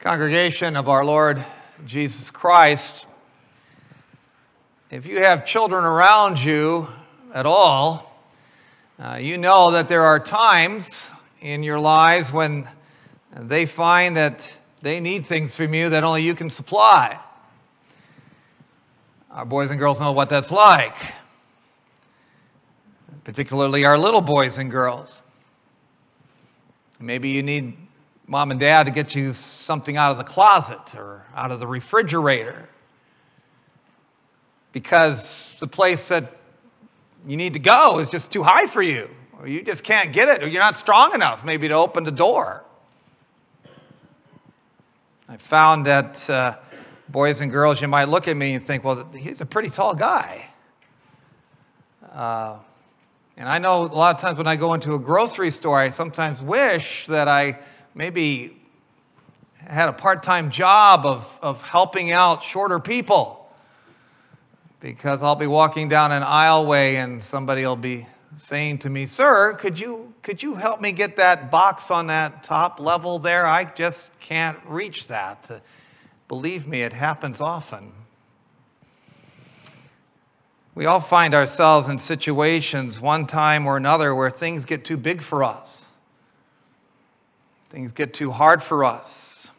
Congregation of our Lord Jesus Christ, if you have children around you at all, uh, you know that there are times in your lives when they find that they need things from you that only you can supply. Our boys and girls know what that's like, particularly our little boys and girls. Maybe you need mom and dad to get you something out of the closet or out of the refrigerator because the place that you need to go is just too high for you, or you just can't get it, or you're not strong enough maybe to open the door. I found that uh, boys and girls, you might look at me and think, well, he's a pretty tall guy. Uh, and I know a lot of times when I go into a grocery store, I sometimes wish that I maybe had a part time job of, of helping out shorter people because I'll be walking down an aisleway and somebody will be saying to me, Sir, could you, could you help me get that box on that top level there? I just can't reach that. Believe me, it happens often. We all find ourselves in situations, one time or another, where things get too big for us. Things get too hard for us.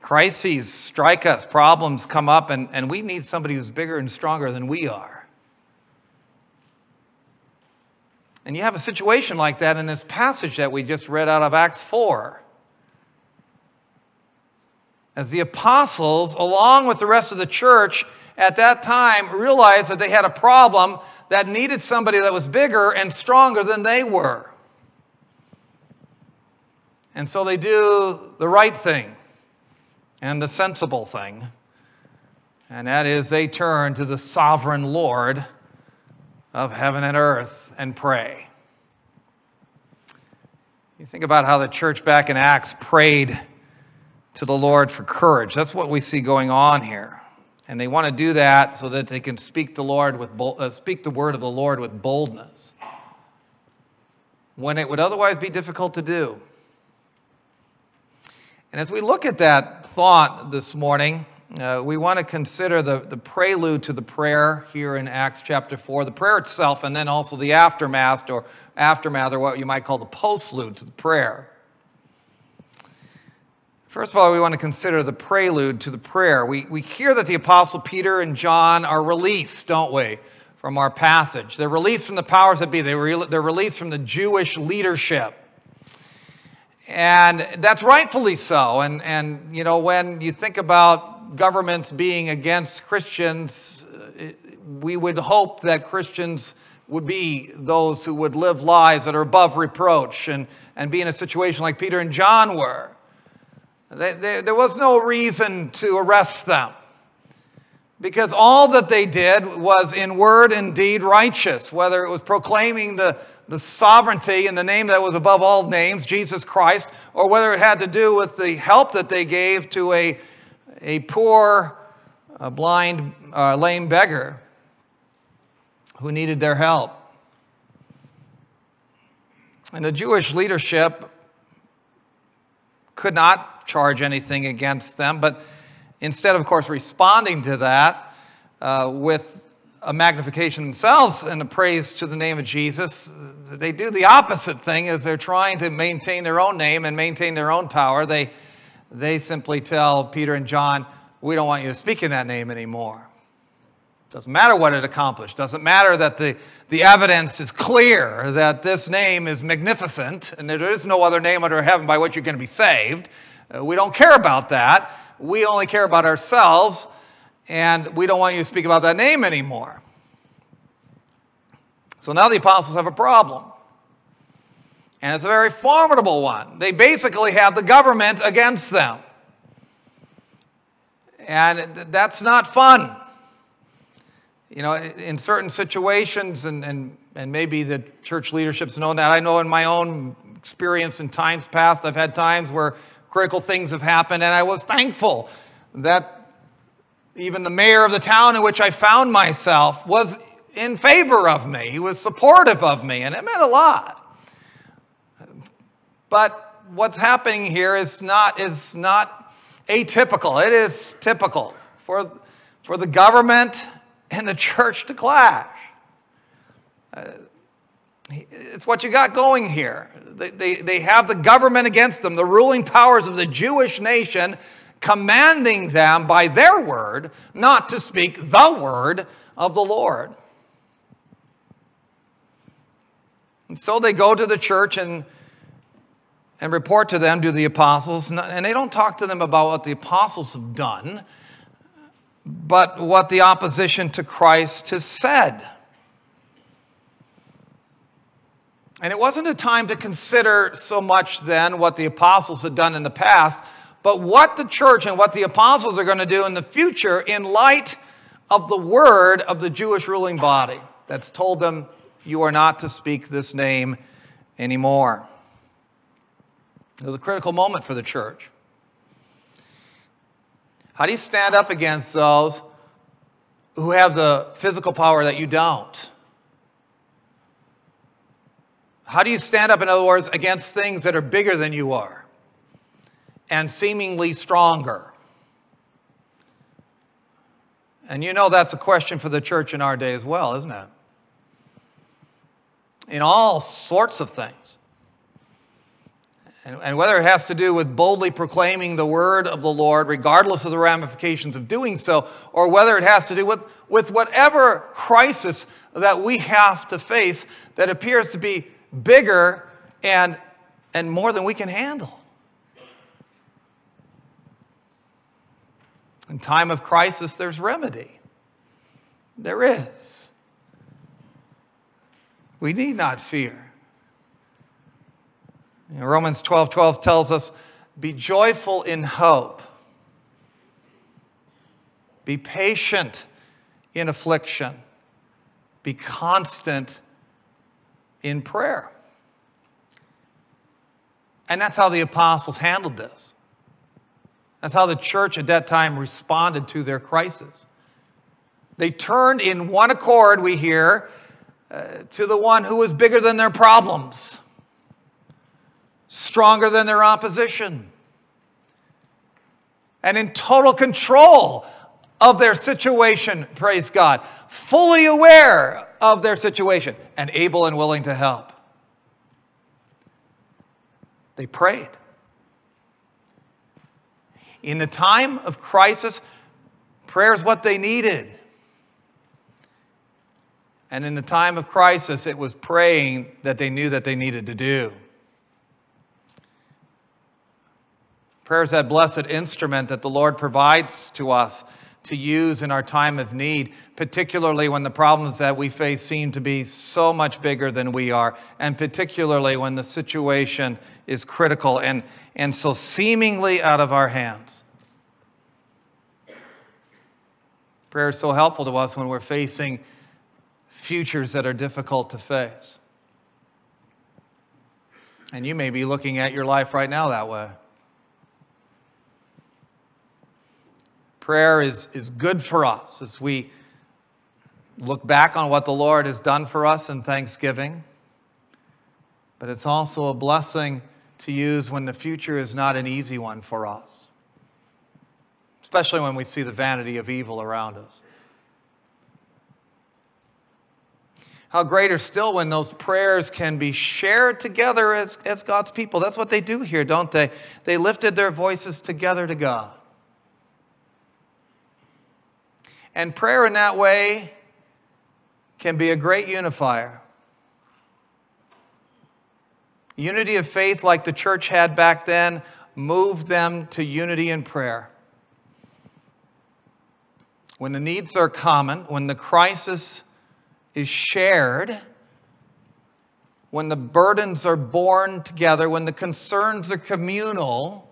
Crises strike us, problems come up, and, and we need somebody who's bigger and stronger than we are. And you have a situation like that in this passage that we just read out of Acts 4. As the apostles, along with the rest of the church, at that time realized that they had a problem that needed somebody that was bigger and stronger than they were. And so they do the right thing and the sensible thing, and that is they turn to the sovereign Lord of heaven and earth and pray. You think about how the church back in Acts prayed to the Lord for courage. That's what we see going on here. And they want to do that so that they can speak the Lord with uh, speak the word of the Lord with boldness when it would otherwise be difficult to do. And as we look at that thought this morning, uh, we want to consider the, the prelude to the prayer here in Acts chapter 4, the prayer itself, and then also the aftermath or aftermath, or what you might call the postlude to the prayer. First of all, we want to consider the prelude to the prayer. We, we hear that the Apostle Peter and John are released, don't we, from our passage. They're released from the powers that be, they re- they're released from the Jewish leadership. And that's rightfully so. And, and, you know, when you think about governments being against Christians, uh, we would hope that Christians would be those who would live lives that are above reproach and, and be in a situation like Peter and John were. They, they, there was no reason to arrest them because all that they did was in word and deed righteous, whether it was proclaiming the the sovereignty in the name that was above all names, Jesus Christ, or whether it had to do with the help that they gave to a, a poor, a blind, uh, lame beggar who needed their help. And the Jewish leadership could not charge anything against them, but instead, of course, responding to that uh, with a magnification themselves and a praise to the name of Jesus, they do the opposite thing as they're trying to maintain their own name and maintain their own power. They, they simply tell Peter and John, we don't want you to speak in that name anymore. Doesn't matter what it accomplished. Doesn't matter that the, the evidence is clear that this name is magnificent and there is no other name under heaven by which you're going to be saved. Uh, we don't care about that. We only care about ourselves and we don't want you to speak about that name anymore. So now the apostles have a problem. And it's a very formidable one. They basically have the government against them. And that's not fun. You know, in certain situations, and, and, and maybe the church leadership's known that. I know in my own experience in times past, I've had times where critical things have happened, and I was thankful that even the mayor of the town in which I found myself was in favor of me. He was supportive of me, and it meant a lot. But what's happening here is not, is not atypical, it is typical for, for the government and the church to clash. Uh, it's what you got going here. They, they, they have the government against them, the ruling powers of the Jewish nation commanding them by their word not to speak the word of the Lord. And so they go to the church and, and report to them, to the apostles, and they don't talk to them about what the apostles have done, but what the opposition to Christ has said. And it wasn't a time to consider so much then what the apostles had done in the past, but what the church and what the apostles are going to do in the future in light of the word of the Jewish ruling body that's told them, you are not to speak this name anymore. It was a critical moment for the church. How do you stand up against those who have the physical power that you don't? How do you stand up, in other words, against things that are bigger than you are and seemingly stronger? And you know that's a question for the church in our day as well, isn't it? In all sorts of things. And, and whether it has to do with boldly proclaiming the word of the Lord, regardless of the ramifications of doing so, or whether it has to do with, with whatever crisis that we have to face that appears to be bigger and, and more than we can handle. In time of crisis, there's remedy. There is. We need not fear. You know, Romans 12 12 tells us, Be joyful in hope, be patient in affliction, be constant in prayer. And that's how the apostles handled this. That's how the church at that time responded to their crisis. They turned in one accord, we hear, uh, to the one who was bigger than their problems, stronger than their opposition, and in total control of their situation, praise God, fully aware of their situation, and able and willing to help. They prayed. In the time of crisis, prayer is what they needed. And in the time of crisis, it was praying that they knew that they needed to do. Prayer is that blessed instrument that the Lord provides to us to use in our time of need, particularly when the problems that we face seem to be so much bigger than we are, and particularly when the situation is critical and, and so seemingly out of our hands. Prayer is so helpful to us when we're facing futures that are difficult to face. And you may be looking at your life right now that way. Prayer is, is good for us as we look back on what the Lord has done for us in thanksgiving. But it's also a blessing to use when the future is not an easy one for us, especially when we see the vanity of evil around us. How greater still when those prayers can be shared together as, as God's people. That's what they do here, don't they? They lifted their voices together to God. And prayer in that way can be a great unifier. Unity of faith, like the church had back then, moved them to unity in prayer. When the needs are common, when the crisis is shared, when the burdens are borne together, when the concerns are communal,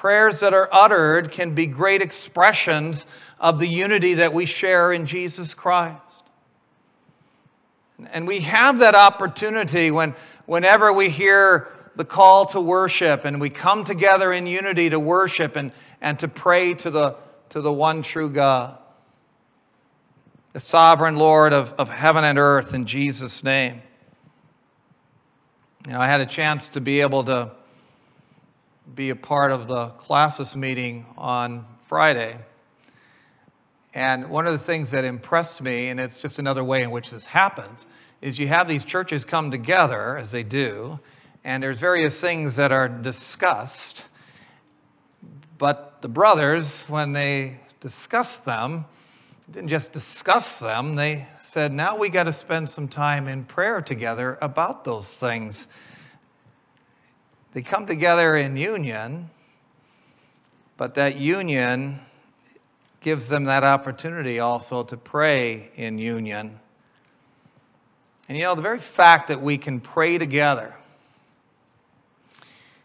Prayers that are uttered can be great expressions of the unity that we share in Jesus Christ. And we have that opportunity when, whenever we hear the call to worship and we come together in unity to worship and, and to pray to the, to the one true God, the sovereign Lord of, of heaven and earth, in Jesus' name. You know, I had a chance to be able to be a part of the classis meeting on Friday. And one of the things that impressed me, and it's just another way in which this happens, is you have these churches come together, as they do, and there's various things that are discussed. But the brothers, when they discussed them, didn't just discuss them, they said, now we got to spend some time in prayer together about those things. They come together in union, but that union gives them that opportunity also to pray in union. And you know, the very fact that we can pray together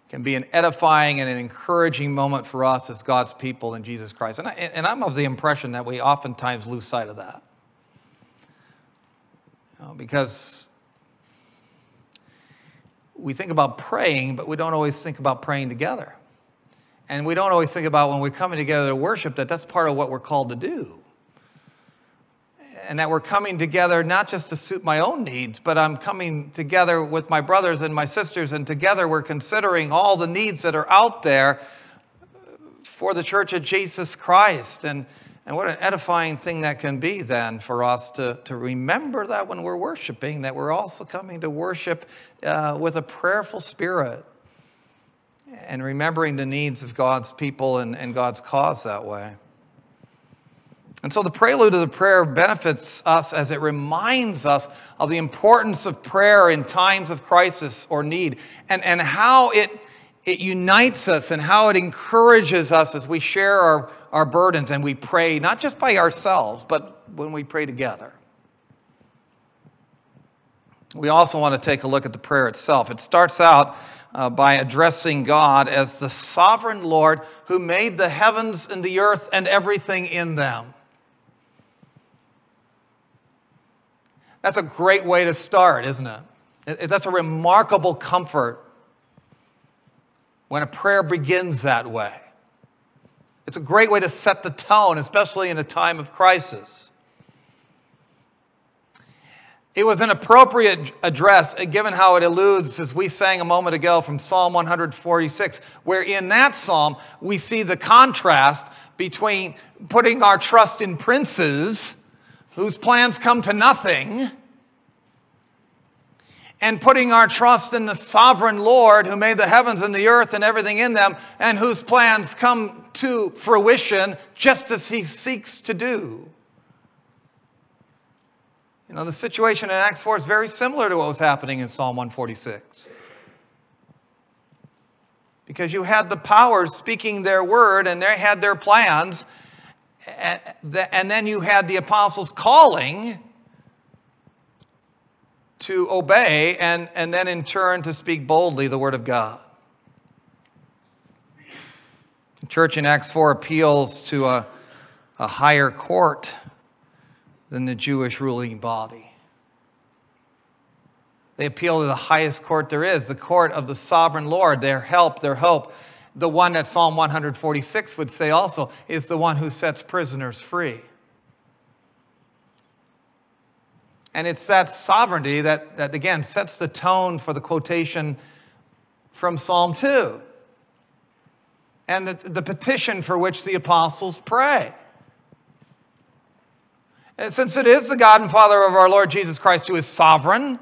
can be an edifying and an encouraging moment for us as God's people in Jesus Christ. And, I, and I'm of the impression that we oftentimes lose sight of that. You know, because we think about praying, but we don't always think about praying together. And we don't always think about when we're coming together to worship that that's part of what we're called to do and that we're coming together not just to suit my own needs, but I'm coming together with my brothers and my sisters, and together we're considering all the needs that are out there for the church of Jesus Christ. And, and what an edifying thing that can be then for us to, to remember that when we're worshiping, that we're also coming to worship uh, with a prayerful spirit and remembering the needs of God's people and, and God's cause that way. And so the prelude of the prayer benefits us as it reminds us of the importance of prayer in times of crisis or need and, and how it, it unites us and how it encourages us as we share our, our burdens and we pray, not just by ourselves, but when we pray together. We also want to take a look at the prayer itself. It starts out uh, by addressing God as the sovereign Lord who made the heavens and the earth and everything in them. That's a great way to start, isn't it? That's a remarkable comfort when a prayer begins that way. It's a great way to set the tone, especially in a time of crisis. It was an appropriate address, uh, given how it alludes, as we sang a moment ago from Psalm 146, where in that psalm we see the contrast between putting our trust in princes whose plans come to nothing, and putting our trust in the sovereign Lord who made the heavens and the earth and everything in them, and whose plans come to fruition just as he seeks to do. You know, the situation in Acts 4 is very similar to what was happening in Psalm 146. Because you had the powers speaking their word and they had their plans, and then you had the apostles calling to obey and, and then in turn to speak boldly the word of God. The church in Acts 4 appeals to a, a higher court than the Jewish ruling body. They appeal to the highest court there is, the court of the sovereign Lord, their help, their hope the one that Psalm 146 would say also is the one who sets prisoners free. And it's that sovereignty that, that again sets the tone for the quotation from Psalm 2 and the, the petition for which the apostles pray. And since it is the God and Father of our Lord Jesus Christ who is sovereign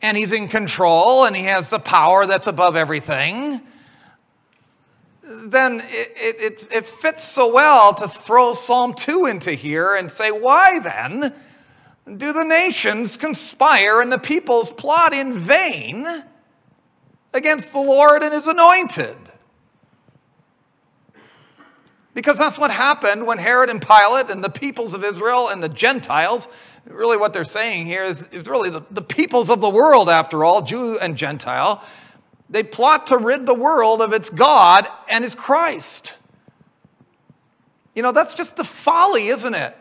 and he's in control and he has the power that's above everything, then it, it, it, fits so well to throw Psalm 2 into here and say, why then do the nations conspire and the peoples plot in vain against the Lord and his anointed? Because that's what happened when Herod and Pilate and the peoples of Israel and the Gentiles, really what they're saying here is, is really the, the peoples of the world, after all, Jew and Gentile, they plot to rid the world of its God and its Christ. You know, that's just the folly, isn't it?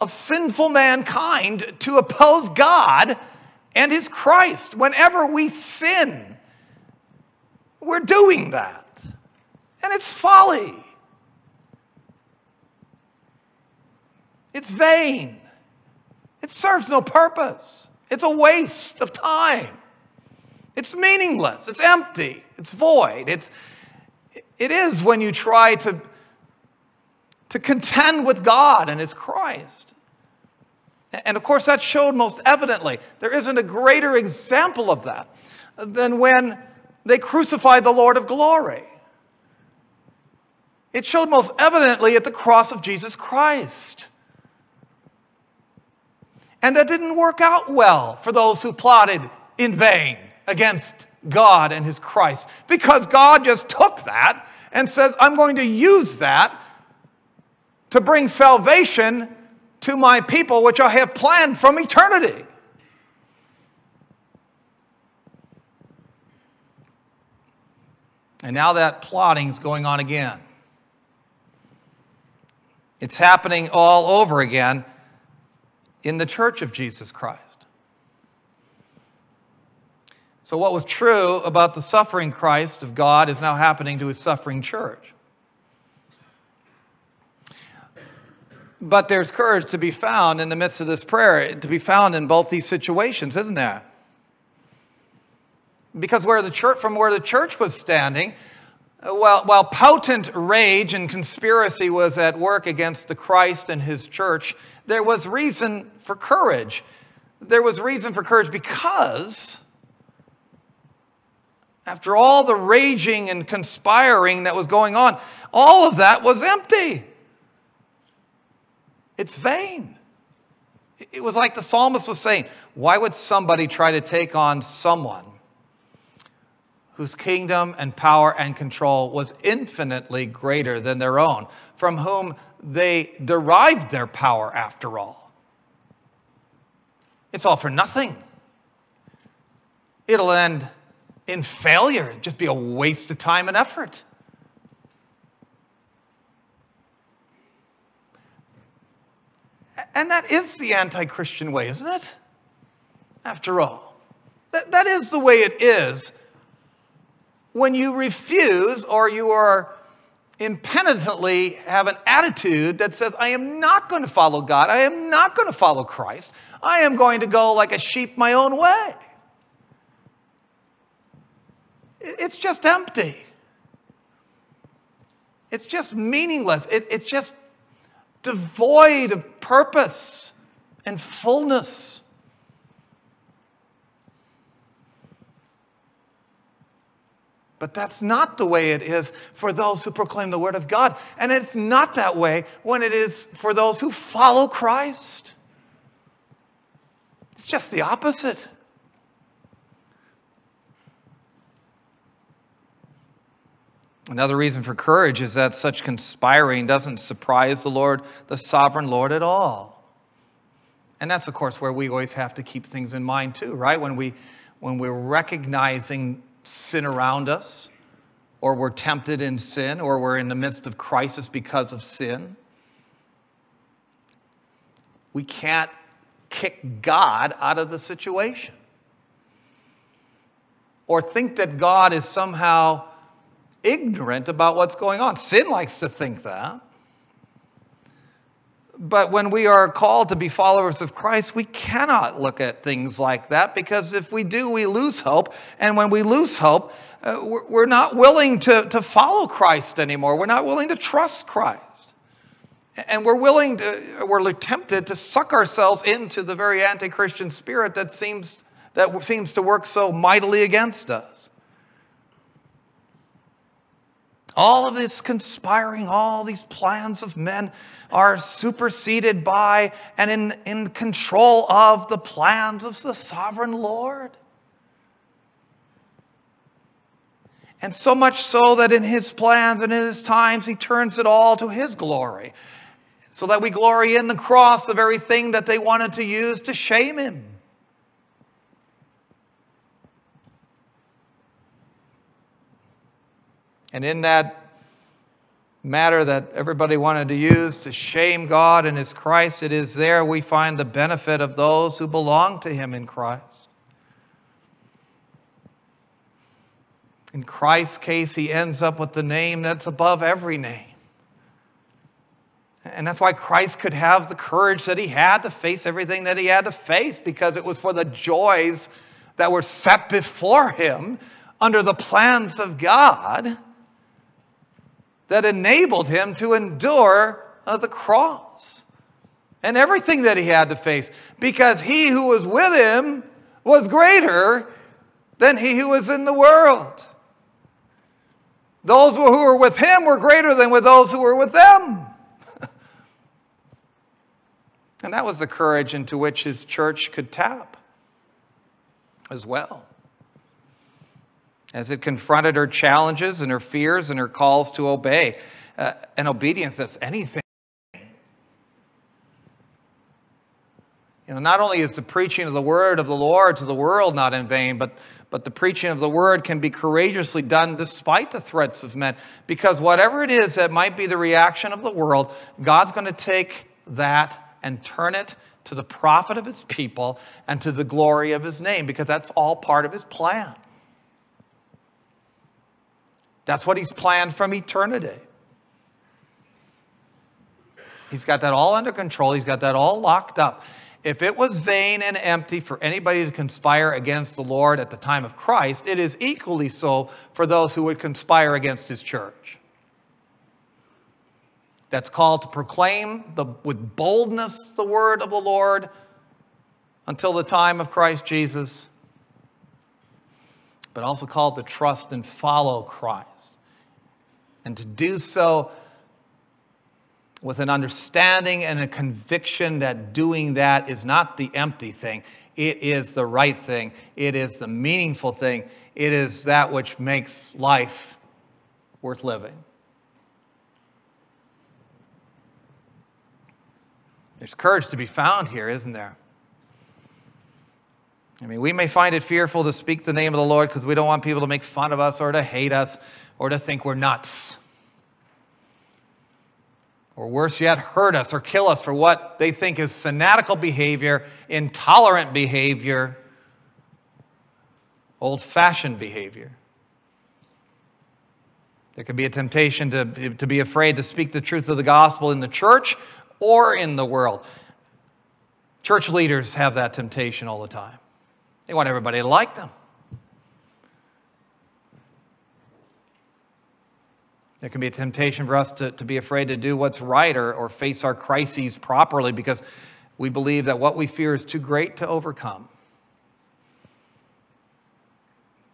Of sinful mankind to oppose God and his Christ. Whenever we sin, we're doing that. And it's folly. It's vain. It serves no purpose. It's a waste of time. It's meaningless, it's empty, it's void. It's, it is when you try to, to contend with God and His Christ. And of course, that showed most evidently. There isn't a greater example of that than when they crucified the Lord of glory. It showed most evidently at the cross of Jesus Christ. And that didn't work out well for those who plotted in vain against God and his Christ because God just took that and says, I'm going to use that to bring salvation to my people, which I have planned from eternity. And now that plotting is going on again. It's happening all over again in the church of Jesus Christ. So, what was true about the suffering Christ of God is now happening to his suffering church. But there's courage to be found in the midst of this prayer, to be found in both these situations, isn't there? Because where the church, from where the church was standing, while, while potent rage and conspiracy was at work against the Christ and his church, there was reason for courage. There was reason for courage because, after all the raging and conspiring that was going on, all of that was empty. It's vain. It was like the psalmist was saying why would somebody try to take on someone whose kingdom and power and control was infinitely greater than their own, from whom they derived their power after all? It's all for nothing. It'll end in failure, It'd just be a waste of time and effort. And that is the anti Christian way, isn't it? After all, that, that is the way it is when you refuse or you are impenitently have an attitude that says, I am not going to follow God, I am not going to follow Christ, I am going to go like a sheep my own way. It's just empty. It's just meaningless. It, it's just devoid of purpose and fullness. But that's not the way it is for those who proclaim the Word of God. And it's not that way when it is for those who follow Christ. It's just the opposite. Another reason for courage is that such conspiring doesn't surprise the Lord, the sovereign Lord, at all. And that's, of course, where we always have to keep things in mind, too, right? When, we, when we're recognizing sin around us, or we're tempted in sin, or we're in the midst of crisis because of sin, we can't kick God out of the situation. Or think that God is somehow ignorant about what's going on. Sin likes to think that. But when we are called to be followers of Christ, we cannot look at things like that because if we do, we lose hope. And when we lose hope, uh, we're, we're not willing to, to follow Christ anymore. We're not willing to trust Christ. And we're willing to, we're tempted to suck ourselves into the very anti Christian spirit that seems, that seems to work so mightily against us. All of this conspiring, all these plans of men are superseded by and in, in control of the plans of the sovereign Lord. And so much so that in his plans and in his times, he turns it all to his glory. So that we glory in the cross, the very thing that they wanted to use to shame him. And in that matter that everybody wanted to use to shame God and His Christ, it is there we find the benefit of those who belong to Him in Christ. In Christ's case, He ends up with the name that's above every name. And that's why Christ could have the courage that he had to face everything that he had to face because it was for the joys that were set before him under the plans of God that enabled him to endure uh, the cross and everything that he had to face because he who was with him was greater than he who was in the world. Those who were with him were greater than with those who were with them. and that was the courage into which his church could tap as well. As it confronted her challenges and her fears and her calls to obey, uh, an obedience that's anything. You know, not only is the preaching of the word of the Lord to the world not in vain, but but the preaching of the word can be courageously done despite the threats of men. Because whatever it is that might be the reaction of the world, God's going to take that and turn it to the profit of his people and to the glory of his name, because that's all part of his plan. That's what he's planned from eternity. He's got that all under control, he's got that all locked up. If it was vain and empty for anybody to conspire against the Lord at the time of Christ, it is equally so for those who would conspire against his church. That's called to proclaim the, with boldness the word of the Lord until the time of Christ Jesus, but also called to trust and follow Christ. And to do so with an understanding and a conviction that doing that is not the empty thing, it is the right thing, it is the meaningful thing, it is that which makes life worth living. There's courage to be found here, isn't there? I mean, we may find it fearful to speak the name of the Lord because we don't want people to make fun of us or to hate us or to think we're nuts or worse yet, hurt us or kill us for what they think is fanatical behavior, intolerant behavior, old fashioned behavior. There can be a temptation to, to be afraid to speak the truth of the gospel in the church or in the world. Church leaders have that temptation all the time. They want everybody to like them. There can be a temptation for us to, to be afraid to do what's right or, or face our crises properly because we believe that what we fear is too great to overcome.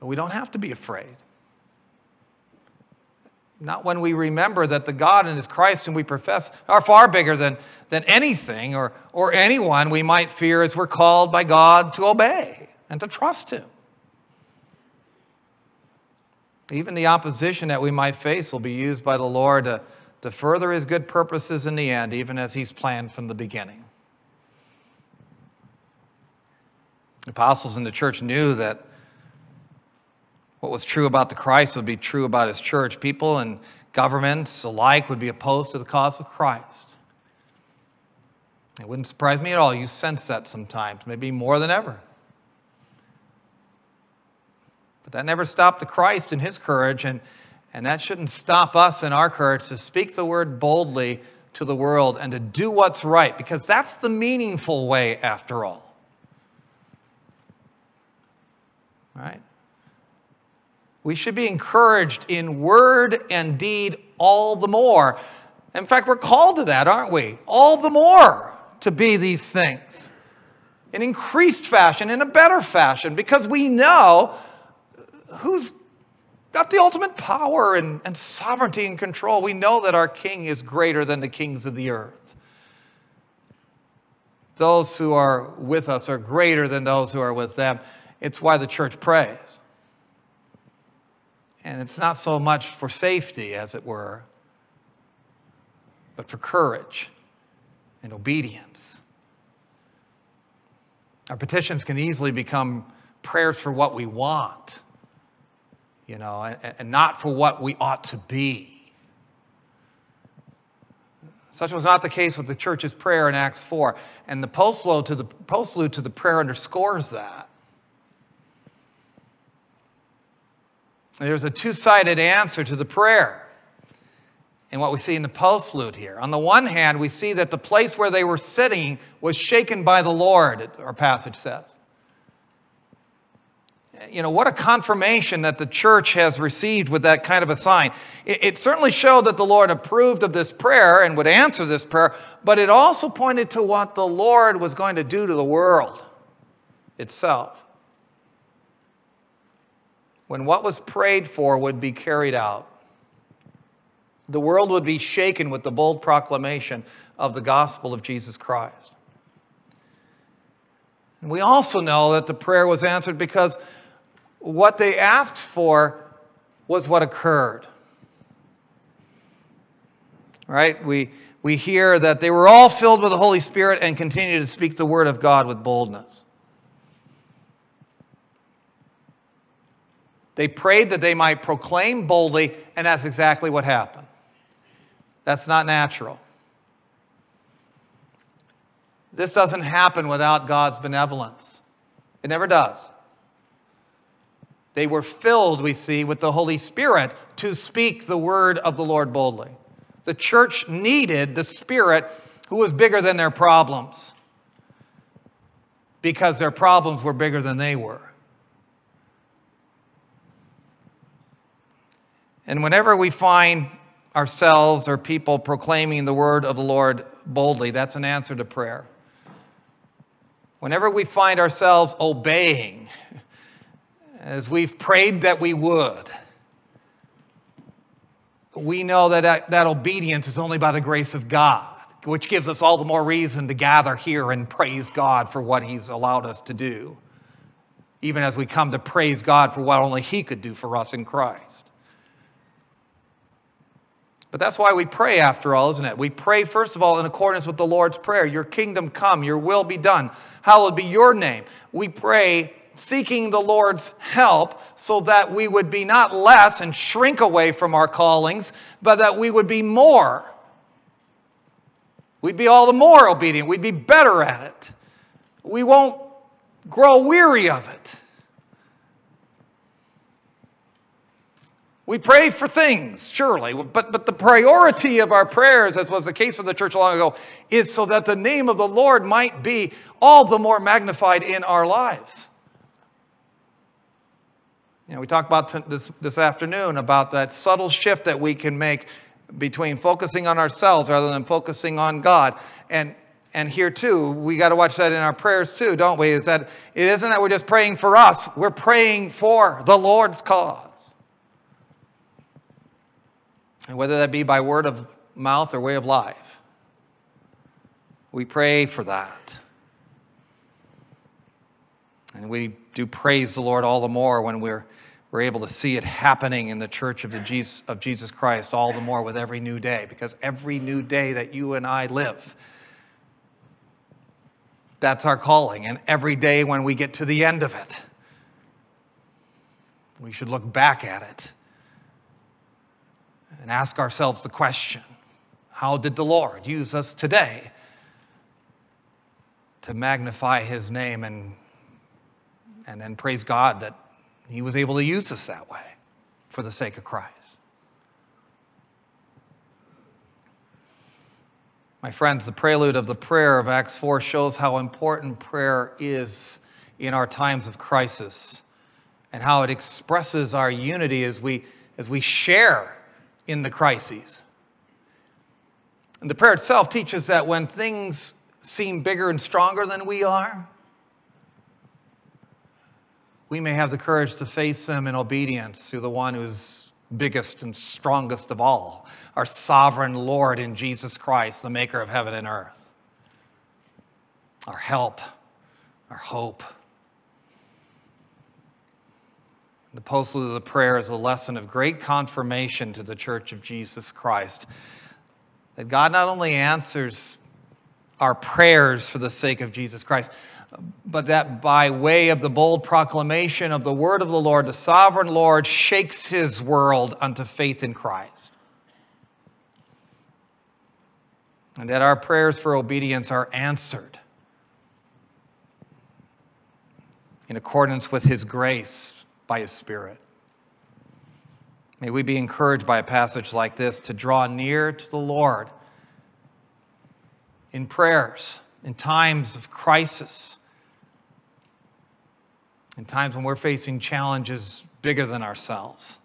But we don't have to be afraid. Not when we remember that the God and His Christ whom we profess are far bigger than, than anything or, or anyone we might fear as we're called by God to obey and to trust Him. Even the opposition that we might face will be used by the Lord to, to further his good purposes in the end, even as he's planned from the beginning. The apostles in the church knew that what was true about the Christ would be true about his church. People and governments alike would be opposed to the cause of Christ. It wouldn't surprise me at all. You sense that sometimes, maybe more than ever. But that never stopped the Christ in his courage, and, and that shouldn't stop us in our courage to speak the word boldly to the world and to do what's right, because that's the meaningful way after all. Right? We should be encouraged in word and deed all the more. In fact, we're called to that, aren't we? All the more to be these things in increased fashion, in a better fashion, because we know who's got the ultimate power and, and sovereignty and control? We know that our king is greater than the kings of the earth. Those who are with us are greater than those who are with them. It's why the church prays. And it's not so much for safety, as it were, but for courage and obedience. Our petitions can easily become prayers for what we want you know, and, and not for what we ought to be. Such was not the case with the church's prayer in Acts 4. And the postlude to the, postlude to the prayer underscores that. There's a two sided answer to the prayer in what we see in the postlude here. On the one hand, we see that the place where they were sitting was shaken by the Lord, our passage says. You know, what a confirmation that the church has received with that kind of a sign. It, it, certainly showed that the Lord approved of this prayer and would answer this prayer, but it also pointed to what the Lord was going to do to the world itself. When what was prayed for would be carried out, the world would be shaken with the bold proclamation of the gospel of Jesus Christ. And we also know that the prayer was answered because what they asked for was what occurred. Right? We, we hear that they were all filled with the Holy Spirit and continued to speak the word of God with boldness. They prayed that they might proclaim boldly, and that's exactly what happened. That's not natural. This doesn't happen without God's benevolence. It never does. They were filled, we see, with the Holy Spirit to speak the word of the Lord boldly. The church needed the Spirit who was bigger than their problems because their problems were bigger than they were. And whenever we find ourselves or people proclaiming the word of the Lord boldly, that's an answer to prayer. Whenever we find ourselves obeying, as we've prayed that we would, we know that, that that obedience is only by the grace of God, which gives us all the more reason to gather here and praise God for what He's allowed us to do, even as we come to praise God for what only He could do for us in Christ. But that's why we pray, after all, isn't it? We pray, first of all, in accordance with the Lord's Prayer Your kingdom come, your will be done. Hallowed be your name. We pray seeking the Lord's help so that we would be not less and shrink away from our callings, but that we would be more. We'd be all the more obedient. We'd be better at it. We won't grow weary of it. We pray for things, surely, but, but the priority of our prayers, as was the case for the church long ago, is so that the name of the Lord might be all the more magnified in our lives. You know, we talked about this, this afternoon about that subtle shift that we can make between focusing on ourselves rather than focusing on God. And, and here too, we got to watch that in our prayers too, don't we? Is that it isn't that we're just praying for us, we're praying for the Lord's cause. And whether that be by word of mouth or way of life, we pray for that. And we do praise the Lord all the more when we're, we're able to see it happening in the church of, the Jesus, of Jesus Christ all the more with every new day, because every new day that you and I live, that's our calling. And every day when we get to the end of it, we should look back at it and ask ourselves the question how did the Lord use us today to magnify his name and, and then praise God that he was able to use us that way for the sake of Christ? My friends, the prelude of the prayer of Acts 4 shows how important prayer is in our times of crisis and how it expresses our unity as we, as we share in the crises. And the prayer itself teaches that when things seem bigger and stronger than we are, we may have the courage to face them in obedience to the one who's biggest and strongest of all, our sovereign Lord in Jesus Christ, the maker of heaven and earth. Our help, our hope. The postlude of the prayer is a lesson of great confirmation to the church of Jesus Christ. That God not only answers our prayers for the sake of Jesus Christ, but that by way of the bold proclamation of the word of the Lord, the sovereign Lord shakes his world unto faith in Christ. And that our prayers for obedience are answered in accordance with his grace by His Spirit. May we be encouraged by a passage like this to draw near to the Lord in prayers, in times of crisis, in times when we're facing challenges bigger than ourselves,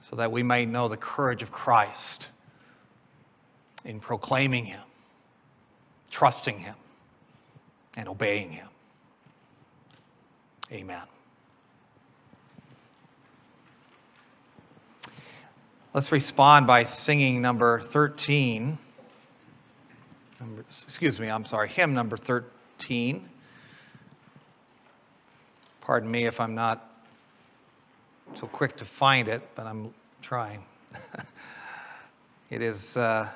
so that we may know the courage of Christ in proclaiming Him, trusting Him, and obeying Him. Amen. Let's respond by singing number 13. Number, excuse me, I'm sorry, hymn number 13. Pardon me if I'm not so quick to find it, but I'm trying. it is, uh,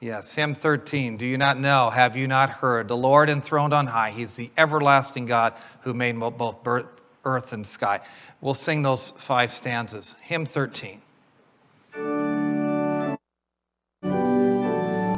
yes, hymn 13. Do you not know? Have you not heard? The Lord enthroned on high, He's the everlasting God who made both earth and sky. We'll sing those five stanzas. Hymn 13.